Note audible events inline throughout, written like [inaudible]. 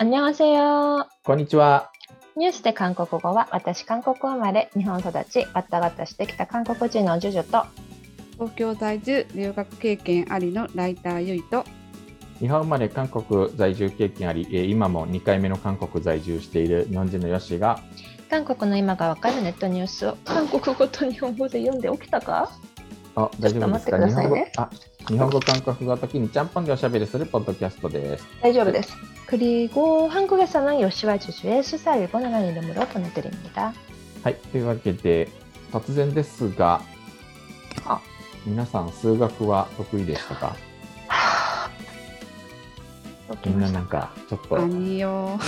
안녕하세요. こんにちは。ニュースで韓国語は私韓国生まれ日本育ちわったがったしてきた韓国人のジュジュと東京在住留学経験ありのライターゆいと日本生まれ韓国在住経験あり、えー今も2回目の韓国在住している日本人のヨッシーが、韓国の今がわかるネットニュースを韓国語と日本語で読んで起きたか あ、大丈夫ですかちょっと待ってくださいね日本語、あ、日本語、韓国語時にちゃんぽんでおしゃべりするポッドキャストです。大丈夫です. 그리고 한국에서는 요시와 주주의 수사 일본어라는 이름으로 보내드립니다. はい、というわけで、突然ですが、あ皆さん数学は得意でしたか[sighs] みんななんか、ちょっと、ア[laughs] ニよ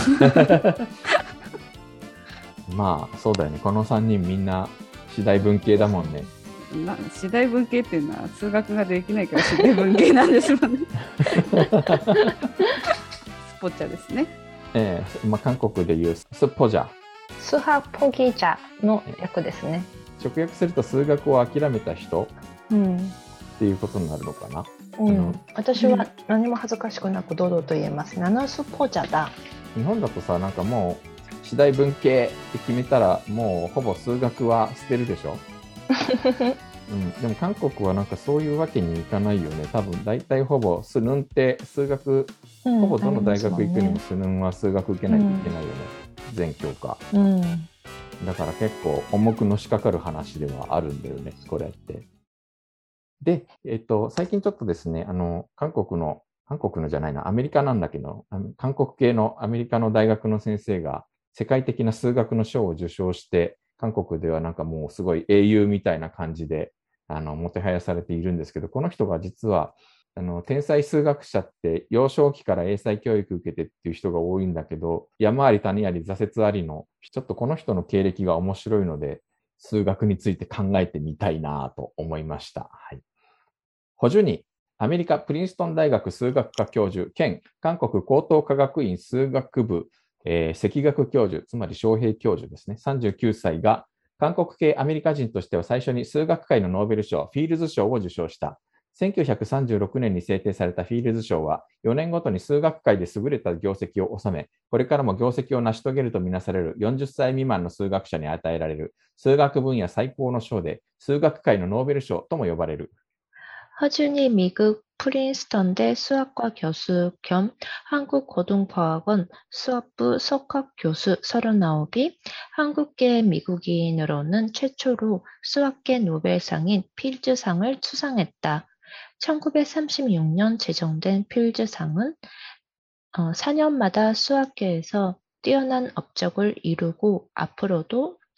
まあ、そうだよね。この3人みんな、次第文系だもんね。 な次第文系っていうのは数学ができないから次第文系なんですもんね。[laughs] スポチャですね。ええー、まあ韓国でいうスポジャ。スハポギジャの略ですね。直訳すると数学を諦めた人、うん、っていうことになるのかな。うん、私は何も恥ずかしくなく堂々と言えます。ナナスポジャだ。日本だとさなんかもう次第文系って決めたらもうほぼ数学は捨てるでしょ。うん、でも韓国はなんかそういうわけにいかないよね。多分大体ほぼスヌンって数学、ほぼどの大学行くにもスヌンは数学受けないといけないよね。全教科。うん、だから結構重くのしかかる話ではあるんだよね、これって。で、えっと、最近ちょっとですね、あの、韓国の、韓国のじゃないな、アメリカなんだけど、韓国系のアメリカの大学の先生が世界的な数学の賞を受賞して、韓国ではなんかもうすごい英雄みたいな感じで、あの、もてはやされているんですけど、この人が実は、あの、天才数学者って幼少期から英才教育受けてっていう人が多いんだけど、山あり谷あり挫折ありの、ちょっとこの人の経歴が面白いので、数学について考えてみたいなと思いました。はい。補助に、アメリカプリンストン大学数学科教授兼韓国高等科学院数学部、えー赤学教授、つまり昌平教授ですね、39歳が韓国系アメリカ人としては最初に数学界のノーベル賞、フィールズ賞を受賞した。1936年に制定されたフィールズ賞は、4年ごとに数学界で優れた業績を収め、これからも業績を成し遂げるとみなされる40歳未満の数学者に与えられる数学分野最高の賞で、数学界のノーベル賞とも呼ばれる。 허준이 미국 프린스턴대 수학과 교수 겸 한국고등과학원 수학부 석학 교수 39이 한국계 미국인으로는 최초로 수학계 노벨상인 필즈상을 수상했다. 1936년 제정된 필즈상은 어, 4년마다 수학계에서 뛰어난 업적을 이루고 앞으로도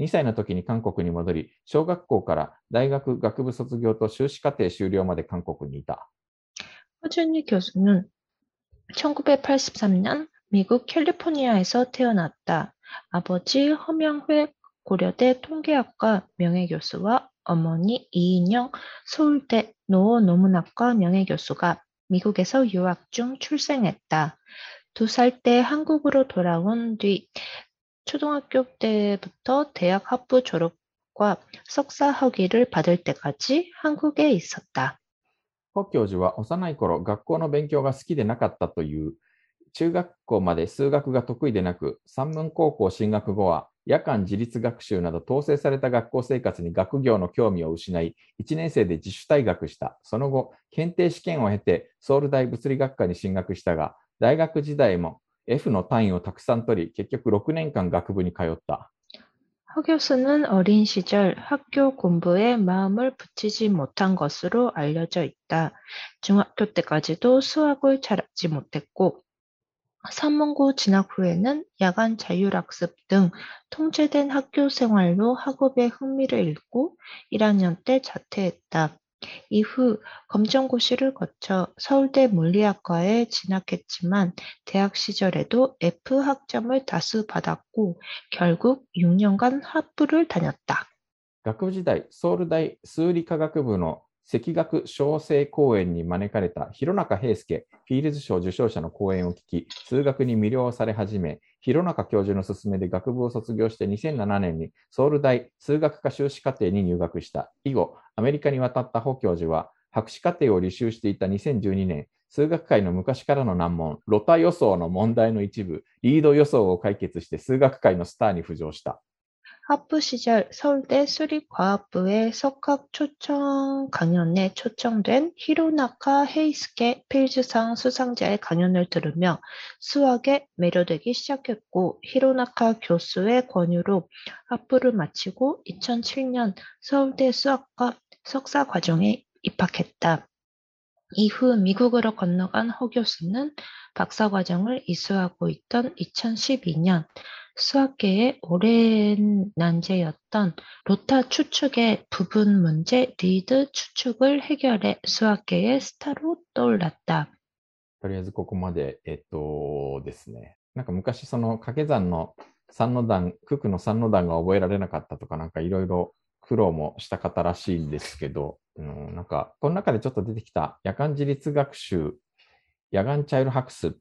2歳の時に韓国に戻り、小学校から大学学部卒業と修士課程修了まで韓国にいた。 허준이 교수는 1983년 미국 캘리포니아에서 태어났다. 아버지 허명회 고려대 통계학과 명예교수와 어머니 이인영 서울대 노어노문학과 명예교수가 미국에서 유학 중 출생했다. 두 살 때 한국으로 돌아온 뒤 초등학교 때부터 대학 학부 졸업과 석사 학위를 받을 때까지 한국에 있었다. ホ教授は幼い頃、学校の勉強が好きでなかったという、中学校まで数学が得意でなく、三文高校進学後は、夜間自立学習など統制された学校生活に学業の興味を失い、1年生で自主退学した。その後、検定試験を経て、ソウル大物理学科に進学したが、大学時代も F の単位をたくさん取り、結局6年間学部に通った。 허 교수는 어린 시절 학교 공부에 마음을 붙이지 못한 것으로 알려져 있다. 중학교 때까지도 수학을 잘하지 못했고, 산문고 진학 후에는 야간 자율학습 등 통제된 학교 생활로 학업에 흥미를 잃고 1학년 때 자퇴했다. 이후 검정고시를 거쳐 서울대 물리학과에 진학했지만 대학 시절에도 F 학점을 다수 받았고 결국 6년간 학부를 다녔다. 学部時代、ソウル大数理科学部の 赤学小生講演に招かれた弘中平介フィールズ賞受賞者の講演を聞き、数学に魅了され始め、弘中教授の勧めで学部を卒業して2007年にソウル大数学科修士課程に入学した。以後、アメリカに渡った保教授は、博士課程を履修していた2012年、数学界の昔からの難問、ロタ予想の問題の一部、リード予想を解決して数学界のスターに浮上した。 학부 시절 서울대 수리과학부의 석학 초청 강연에 초청된 히로나카 헤이스케 필즈상 수상자의 강연을 들으며 수학에 매료되기 시작했고 히로나카 교수의 권유로 학부를 마치고 2007년 서울대 수학과 석사 과정에 입학했다. 이후 미국으로 건너간 허 교수는 박사 과정을 이수하고 있던 2012년 수학계의 오랜 난제였던 로타 추측의 부분 문제 리드 추측을 해결해 수학계의 스타로 떠올랐다. とりあえずここまで、えっとですね。なんか昔、その掛け算の三の段、九九の三の段が覚えられなかったとか、なんかいろいろ苦労もした方らしいんですけど、うん、なんか、この中でちょっと出てきた夜間自立学習、夜間チャイル博士、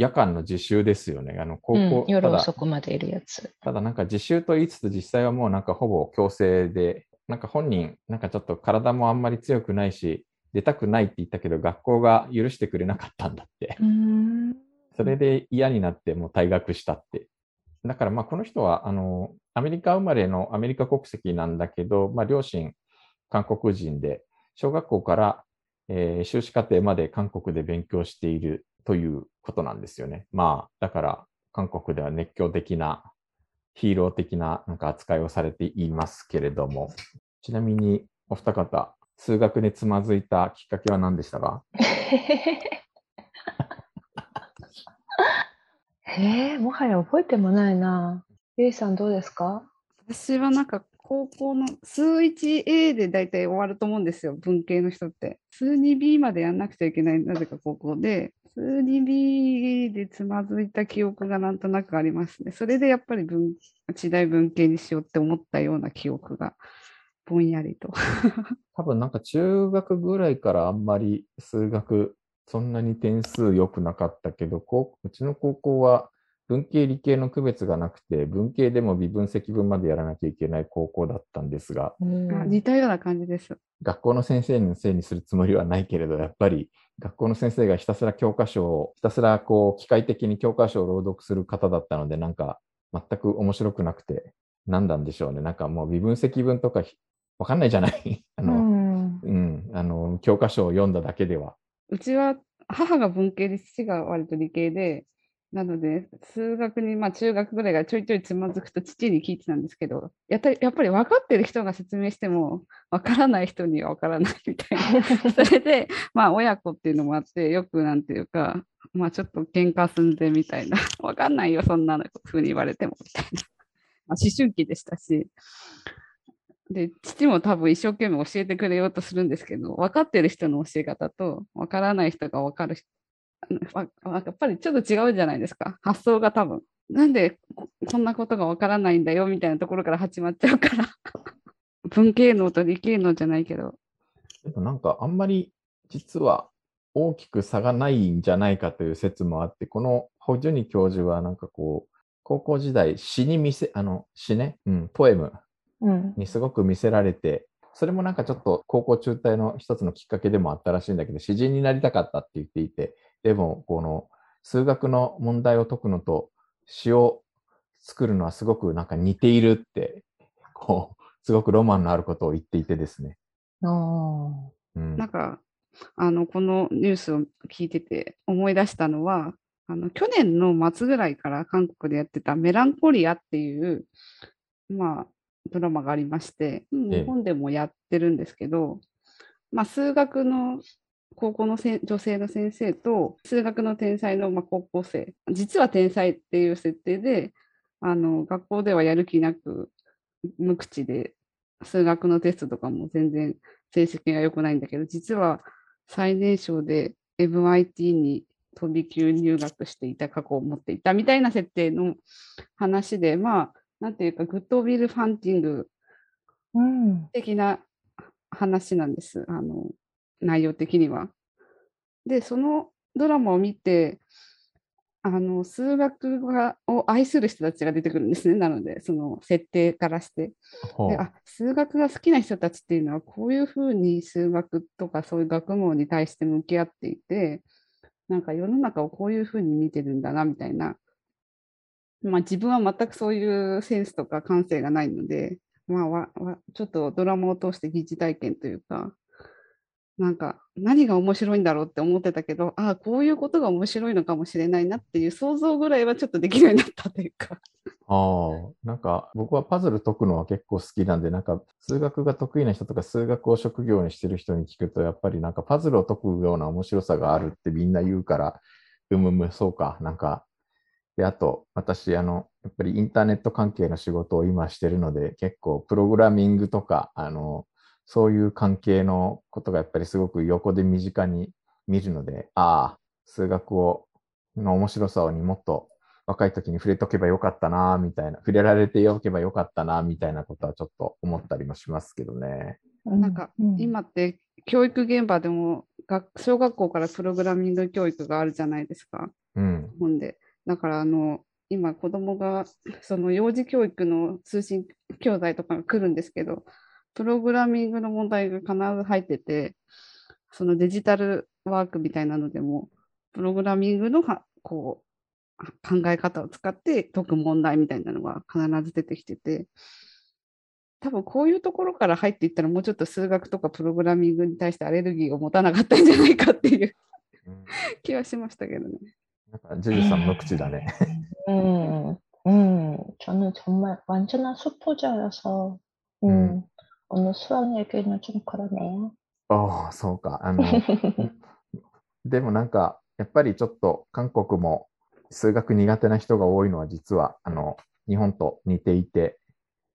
夜間の自習ですよね。あの高うん夜だ遅くまでいるやつ。ただなんか自習と言いつつ実際はもうなんかほぼ強制で、なんか本人、なんかちょっと体もあんまり強くないし、出たくないって言ったけど学校が許してくれなかったんだって。うん。それで嫌になってもう退学したって。だからまあこの人はあのアメリカ生まれのアメリカ国籍なんだけど、まあ、両親韓国人で小学校から、えー修士課程まで韓国で勉強しているということなんですよね。まあだから韓国では熱狂的なヒーロー的ななんか扱いをされていますけれども、ちなみにお二方、数学でつまずいたきっかけは何でしたか？[laughs] えー、もはや覚えてもないな。ゆいさんどうですか？私はなんか高校の数 1A で大体終わると思うんですよ、文系の人って。数 2B までやんなくちゃいけない、なぜか高校で。数 2B でつまずいた記憶がなんとなくありますね。それでやっぱり文地代文系にしようって思ったような記憶がぼんやりと。[laughs] 多分なんか中学ぐらいからあんまり数学そんなに点数良くなかったけど、こううちの高校は文系理系の区別がなくて、文系でも微分積分までやらなきゃいけない高校だったんですが、うんあ似たような感じです。学校の先生のせいにするつもりはないけれど、やっぱり学校の先生がひたすら教科書を、ひたすらこう機械的に教科書を朗読する方だったので、なんか全く面白くなくて、何なんでしょうね。なんかもう微分積分とかひわかんないじゃない [laughs] あうの、んうん、あの、教科書を読んだだけでは。うちは母が文系で父が割と理系で、なので数学にまあ中学ぐらいがちょいちょいつまずくと父に聞いてたんですけど、やったやっぱり分かってる人が説明しても分からない人には分からないみたいな。[laughs] それでまあ親子っていうのもあってよくなんていうか、まあちょっと喧嘩すんでみたいな、[laughs] 分かんないよそんなふうに言われてもみたいな。まあ、思春期でしたし。で父も多分一生懸命教えてくれようとするんですけど分かってる人の教え方と分からない人が分かる [laughs] やっぱりちょっと違うじゃないですか。発想が多分。なんでここんなことが分からないんだよみたいなところから始まっちゃうから。[laughs] 文系能と理系能じゃないけど。でもなんかあんまり実は大きく差がないんじゃないかという説もあって、このホジュニ教授はなんかこう、高校時代詩に見せ、あの詩ね、うん、ポエム。うん。にすごく見せられて、それもなんかちょっと高校中退の一つのきっかけでもあったらしいんだけど、詩人になりたかったって言っていて、でもこの数学の問題を解くのと詩を作るのはすごくなんか似ているって、[laughs] こう、すごくロマンのあることを言っていてですね。あー。うん。なんかあのこのニュースを聞いてて思い出したのはあの去年の末ぐらいから韓国でやってた「メランコリア」っていう、まあ、ドラマがありましてええ。日本でもやってるんですけど、まあ、数学の高校の女性の先生と数学の天才のまあ高校生実は天才っていう設定であの学校ではやる気なく無口で数学のテストとかも全然成績が良くないんだけど実は最年少で MIT に飛び級入学していた過去を持っていたみたいな設定の話でまあなんていうかグッド・ウィル・ハンティングうん。的な話なんです、あの内容的には。で、そのドラマを見て、あの数学がを愛する人たちが出てくるんですね、なので、その設定からして。であ数学が好きな人たちっていうのは、こういうふうに数学とかそういう学問に対して向き合っていて、なんか世の中をこういうふうに見てるんだなみたいな、まあ、自分は全くそういうセンスとか感性がないので、まあ、わわちょっとドラマを通して疑似体験というか、なんか何が面白いんだろうって思ってたけど、ああ、こういうことが面白いのかもしれないなっていう想像ぐらいはちょっとできるようになったというか。ああ、なんか僕はパズル解くのは結構好きなんで、なんか数学が得意な人とか数学を職業にしてる人に聞くと、やっぱりなんかパズルを解くような面白さがあるってみんな言うから、うむむ、そうか、なんか。で、あと、私、あの、やっぱりインターネット関係の仕事を今してるので、結構プログラミングとか、あの、そういう関係のことがやっぱりすごく横で身近に見るので、ああ、数学を、の面白さにもっと若い時に触れとけばよかったな、みたいな、触れられておけばよかったな、みたいなことはちょっと思ったりもしますけどね。なんか今って教育現場でも学小学校からプログラミング教育があるじゃないですか、うん。本で。だからあの今子供がその幼児教育の通信教材とかが来るんですけど、プログラミングの問題が必ず入ってて、そのデジタルワークみたいなのでも、プログラミングのはこう考え方を使って解く問題みたいなのが必ず出てきてて、多分こういうところから入っていったらもうちょっと数学とかプログラミングに対してアレルギーを持たなかったんじゃないかっていううん気はしましたけどね。なんか、ジュジュさんの口だね。 음, 음, 저는 정말 완전한 수포자여서, 음, 음. 오늘 수학 얘기는 좀 그러네요. ああ、そうか。あの、でもなんか、やっぱりちょっと韓国も数学苦手な人が多いのは実は、あの、日本と似ていて、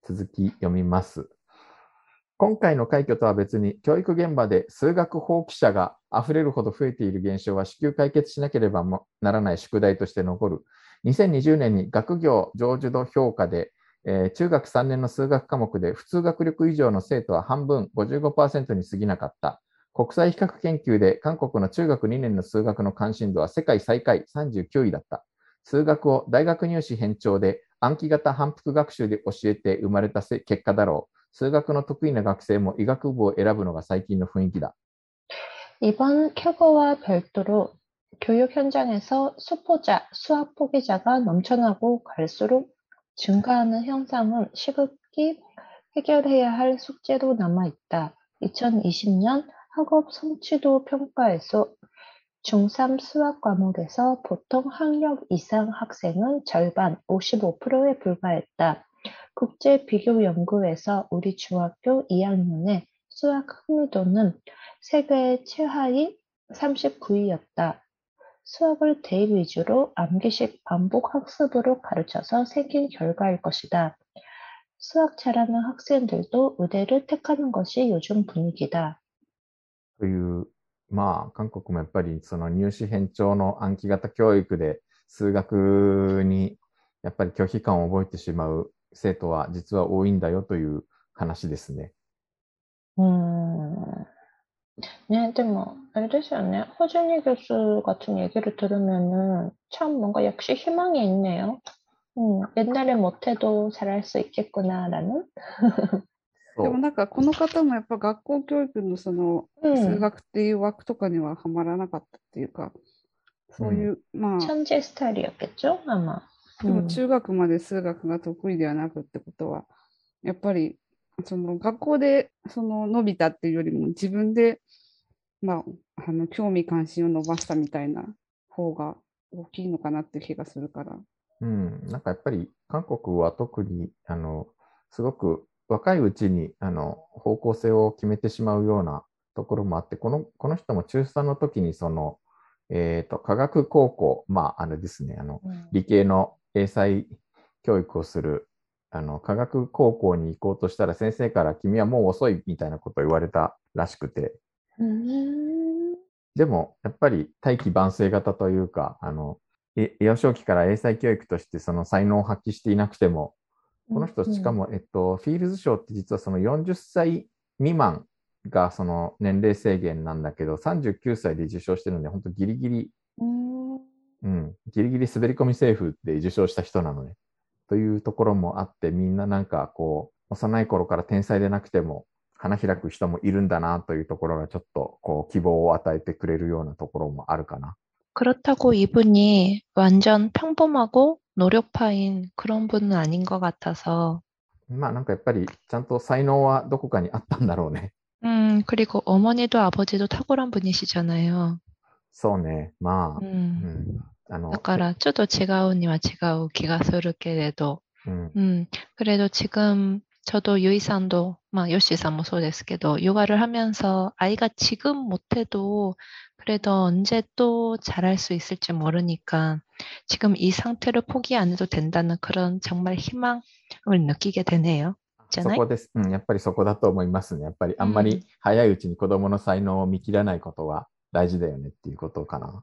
続き読みます。今回の快挙とは別に、教育現場で数学放棄者が溢れるほど増えている現象は至急解決しなければもならない宿題として残る。2020年に学業成就度評価で、 えー中学3年の数学科目で普通学力以上の生徒は半分55%に過ぎなかった。国際比較研究で韓国の中学2年の数学の関心度は世界最下位39位だった。数学を大学入試偏重で暗記型反復学習で教えて生まれたせ結果だろう。数学の得意な学生も医学部を選ぶのが最近の雰囲気だ。 이번 쾌거와 별도로 교육 현장에서 수포자, 수학 포기자가 넘쳐나고 갈수록 증가하는 현상은 시급히 해결해야 할 숙제로 남아 있다. 2020년 학업 성취도 평가에서 중3 수학 과목에서 보통 학력 이상 학생은 절반 55%에 불과했다. 국제 비교 연구에서 우리 중학교 2학년의 수학 흥미도는 세계 최하위 39위였다. 수학을 대입 위주로 암기식 반복 학습으로 가르쳐서 생긴 결과일 것이다. 수학 잘하는 학생들도 의대를 택하는 것이 요즘 분위기다. という、まあ、韓国もやっぱりその入試偏重の暗記型教育で数学にやっぱり拒否感を覚えてしまう生徒は実は多いんだよという話ですね。 음, 네, 근데 뭐, 알겠어요. 허준이 교수 같은 얘기를 들으면은 참 뭔가 역시 희망이 있네요. 음, 옛날에 못해도 잘할 수 있겠구나라는. そう。でもなんかこの方もやっぱ学校教育のその数 음, 学っていう枠とかにははまらなかったっていうか、そういう、まあ、 천재 스타일이었겠죠, 아마. でも 음, 中学まで数学が得意ではなくってことは、やっぱり その学校でその伸びたっていうよりも自分で、まあ、あの興味関心を伸ばしたみたいな方が大きいのかなって気がするから。うん、なんかやっぱり韓国は特にあのすごく若いうちにあの方向性を決めてしまうようなところもあって、このこの人も中3の時にその、えーと科学高校、まあ、あれですね、あの 음, 理系の英才教育をするあの科学高校に行こうとしたら先生から君はもう遅いみたいなことを言われたらしくて、 음, でもやっぱり大器晩成型というか、あのえ幼少期から英才教育としてその才能を発揮していなくても、この人、しかも、えっと、フィールズ賞って実はその40歳未満がその年齢制限なんだけど、39歳で受賞してるので、本当ギリギリ、うん。うん、ギリギリ滑り込みセーフで受賞した人なのね。というところもあって、みんななんかこう、幼い頃から天才でなくても、花開く人もいるんだなというところがちょっとこう希望を与えてくれるようなところもあるかな。 그렇다고 이분이 완전 평범하고 노력파인 그런 분은 아닌 것 같아서 まあなんかやっぱりちゃんと才能はどこかにあったんだろうね。 음, 그리고 어머니도 아버지도 탁월한 분이시잖아요. そうね。まあ、 음. うん。 あの、 그러니까 저도違うには 違う 気がするけれど うん、 음, 그래도 지금 저도 유이산도, 막 요시산 뭐そうですけど 육아를 하면서 아이가 지금 못해도 그래도 언제 또 잘할 수 있을지 모르니까 지금 이 상태를 포기 안 해도 된다는 그런 정말 희망을 느끼게 되네요. じゃないそこです。うん、やっぱりそこだと思いますね。やっぱりあんまうんり早いうちに子供の才能を見切らないことは大事だよねっていうことかな。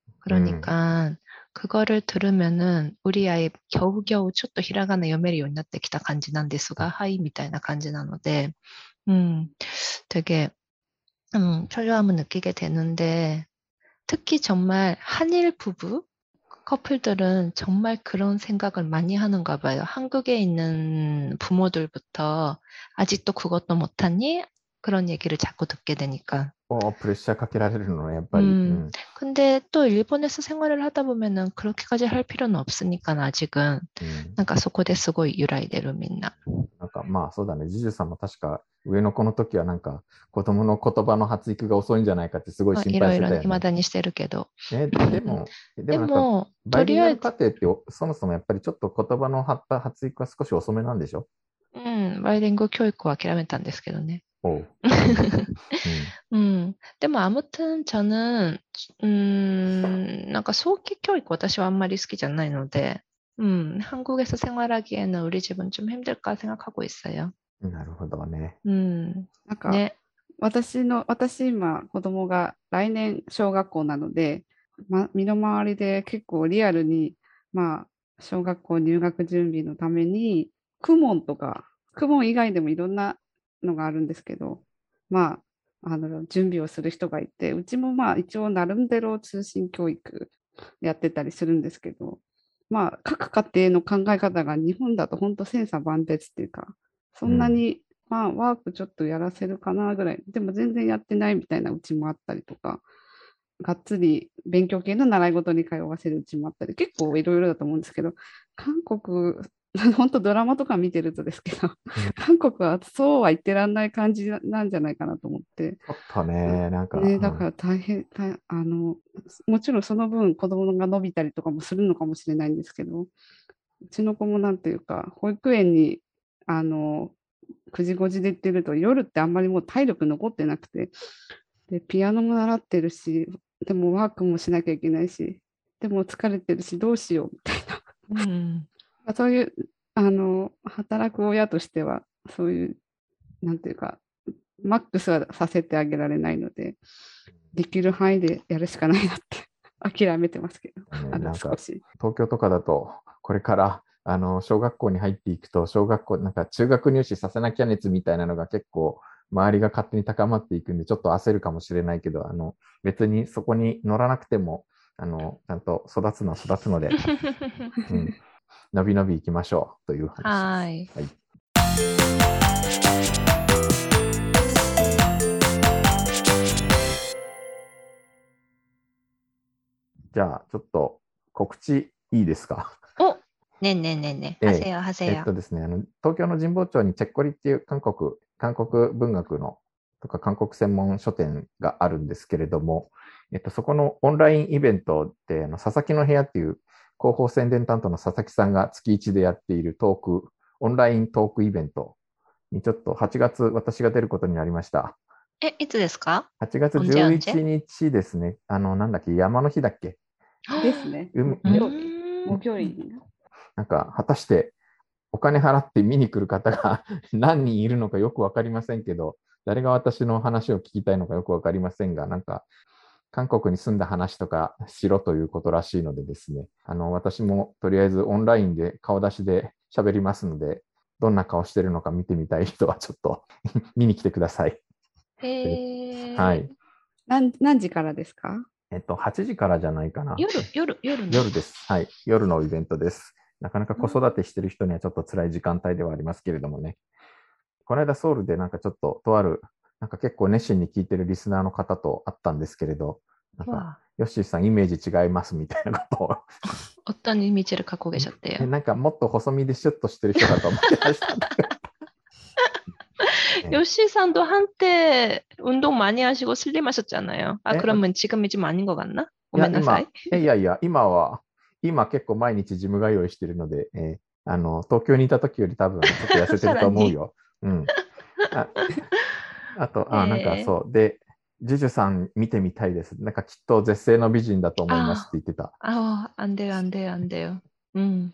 그러니까 그거를 들으면은 우리 아이 겨우겨우 촛도 히라가나 요메리 요나때 기타 간지 난 데스가 하이 미타이나 간지 나노데 음 되게 음 초조함을 느끼게 되는데 특히 정말 한일 부부 커플들은 정말 그런 생각을 많이 하는가 봐요. 한국에 있는 부모들부터 아직도 그것도 못하니? 그런 얘기를 자꾸 듣게 되니까. こうプレッシャーかけられるのね、やっぱり。ううんん。 근데 또 일본에서 생활을 하다 보면은 그렇게까지 할 필요는 없으니까 아직은 うんなんかそこですごい揺らいでるみんな。なんかまあそうだね、ジュジュさんも確か上の子の時はなんか子供の言葉の発育が遅いんじゃないかってすごい心まあいろいろ配してたよね。未だにしてるけど。ね、でも、ででもなんかも、バイリンガルとりあえず、家庭っておそもそもやっぱりちょっと言葉の発達発育が少し遅めなんでしょうん、バイリング教育は諦めたんですけどね。 おう。 [laughs] 음, でも 아무튼 저는 음, なんか 소기 교육 私はあんまり好きじゃないので 음, 한국에서 생활하기에는 우리 집은 좀 힘들까 생각하고 있어요. うんなるほどね。 음, なんか、 네. 私の、私今、子供が来年小学校なので、ま、身の回りで結構リアルに、まあ、小学校入学準備のために、クモンとか、クモン以外でもいろんな のがあるんですけど、まあ、あの、準備をする人がいて、うちもまあ、一応、ナルンデロ通信教育やってたりするんですけど、まあ、各家庭の考え方が日本だと本当千差万別っていうか、そんなうんに、まあ、ワークちょっとやらせるかなぐらい、でも全然やってないみたいなうちもあったりとか、がっつり勉強系の習い事に通わせるうちもあったり、結構いろいろだと思うんですけど、韓国、[laughs] 本当ドラマとか見てるとですけど、韓国はそうは言ってらんない感じなんじゃないかなと思って、ちょっとね、なんか、ね、うん。だから大変、大あの、もちろんその分子供が伸びたりとかもするのかもしれないんですけど、うちの子もなんていうか、保育園に、あの、9時5時で行ってると、夜ってあんまりもう体力残ってなくて、で、ピアノも習ってるし、でもワークもしなきゃいけないし、でも疲れてるし、どうしようみたいな。 음, そういう、あの、働く親としては、そういう、なんていうか、マックスはさせてあげられないので、できる範囲でやるしかないなって [laughs] 諦めてますけど、ねあのなんか少し。東京とかだと、これからあの小学校に入っていくと、小学校、なんか中学入試させなきゃ熱みたいなのが結構、周りが勝手に高まっていくんで、ちょっと焦るかもしれないけど、あの別にそこに乗らなくても、あのちゃんと育つのは育つので、[laughs] うん、ナびナびいきましょうという話です。はい,はいじゃあ、ちょっと告知いいですか？おねんねんねんね。はせやはせや。えっとですねあの、東京の神保町にチェッコリっていう韓国、韓国文学のとか韓国専門書店があるんですけれども、えっと、そこのオンラインイベントで、あの佐々木の部屋っていう広報宣伝担当の佐々木さんが月1でやっているトーク、オンライントークイベントにちょっと8月私が出ることになりました。え、いつですか ?8 月11日ですね。あの、なんだっけ、山の日だっけ？ですね。木曜日。なんか、果たしてお金払って見に来る方が [laughs] 何人いるのかよくわかりませんけど、誰が私の話を聞きたいのかよくわかりませんが、なんか、韓国に住んだ話とかしろということらしいのでですね、あの、私もとりあえずオンラインで顔出しで喋りますので、どんな顔してるのか見てみたい人はちょっと [laughs] 見に来てください。へーはい。何何時からですか？えっと、8時からじゃないかな。夜、夜、夜の夜です。はい。夜のイベントです。なかなか子育てしてる人にはちょっと辛い時間帯ではありますけれどもね。この間ソウルでなんかちょっととある、なんか結構熱心に聞いてるリスナーの方と会ったんですけれど、なんか、 와, ヨッシーさんイメージ違いますみたいなことを、 어떤 이미지를 갖고 え 계셨대요? なんかもっと細身でシュッとしてる人だ[laughs] と思ってました。네. 요시さん도 한때 운동 많이 하시고 슬림하셨잖아요. 아, 네, 그러면 지금이 좀 아닌 것 같나? いや、 고멘나사이. 今、いやいや、今は、今結構毎日ジム通いしてるので、えーあの、東京にいた時より多分ちょっと痩せてると思うよ。[laughs] うん。 あと、あ、えー、なんかそう。で、ジュジュさん見てみたいです。なんかきっと絶世の美人だと思いますって言ってた。ああ、あんでよ、あんでよ、あんでよ。うん。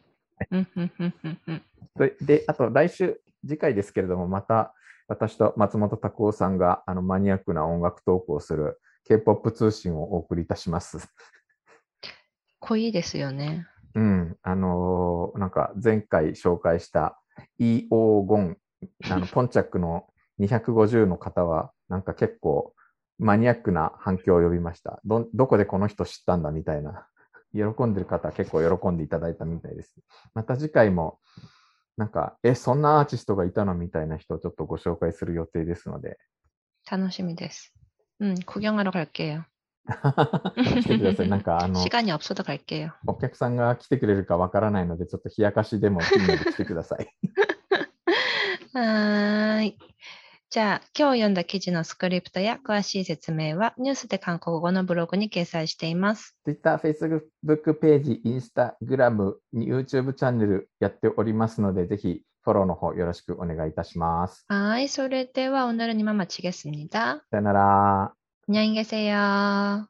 で、あと来週、次回ですけれども、また私と松本拓夫さんがあのマニアックな音楽トークをする K-POP 通信をお送りいたします。濃いですよね。うん。あのー、なんか前回紹介した EO ゴン、あの [laughs] ポンチャックの250の方は、なんか結構マニアックな反響を呼びました。ど、どこでこの人知ったんだみたいな。[laughs] 喜んでる方は結構喜んでいただいたみたいです。また次回も、なんか、え、そんなアーティストがいたのみたいな人をちょっとご紹介する予定ですので、 楽しみです. 음, 구경하러 갈게요. 来[laughs] てください。なんか、あの、 시간이 없어도 갈게요. お客さんが来てくれるかわからないので、ちょっと冷やかしでもいいので来てください。はーい。 じゃあ、今日読んだ記事のスクリプトや詳しい説明はニュースで韓国語のブログに掲載しています。 Twitter、Facebook ページ、Instagram、YouTube チャンネルやっておりますので、ぜひフォローの方よろしくお願いいたします。はーい。それでは오늘은이만마치겠습니다 さよなら。 안녕히 계세요.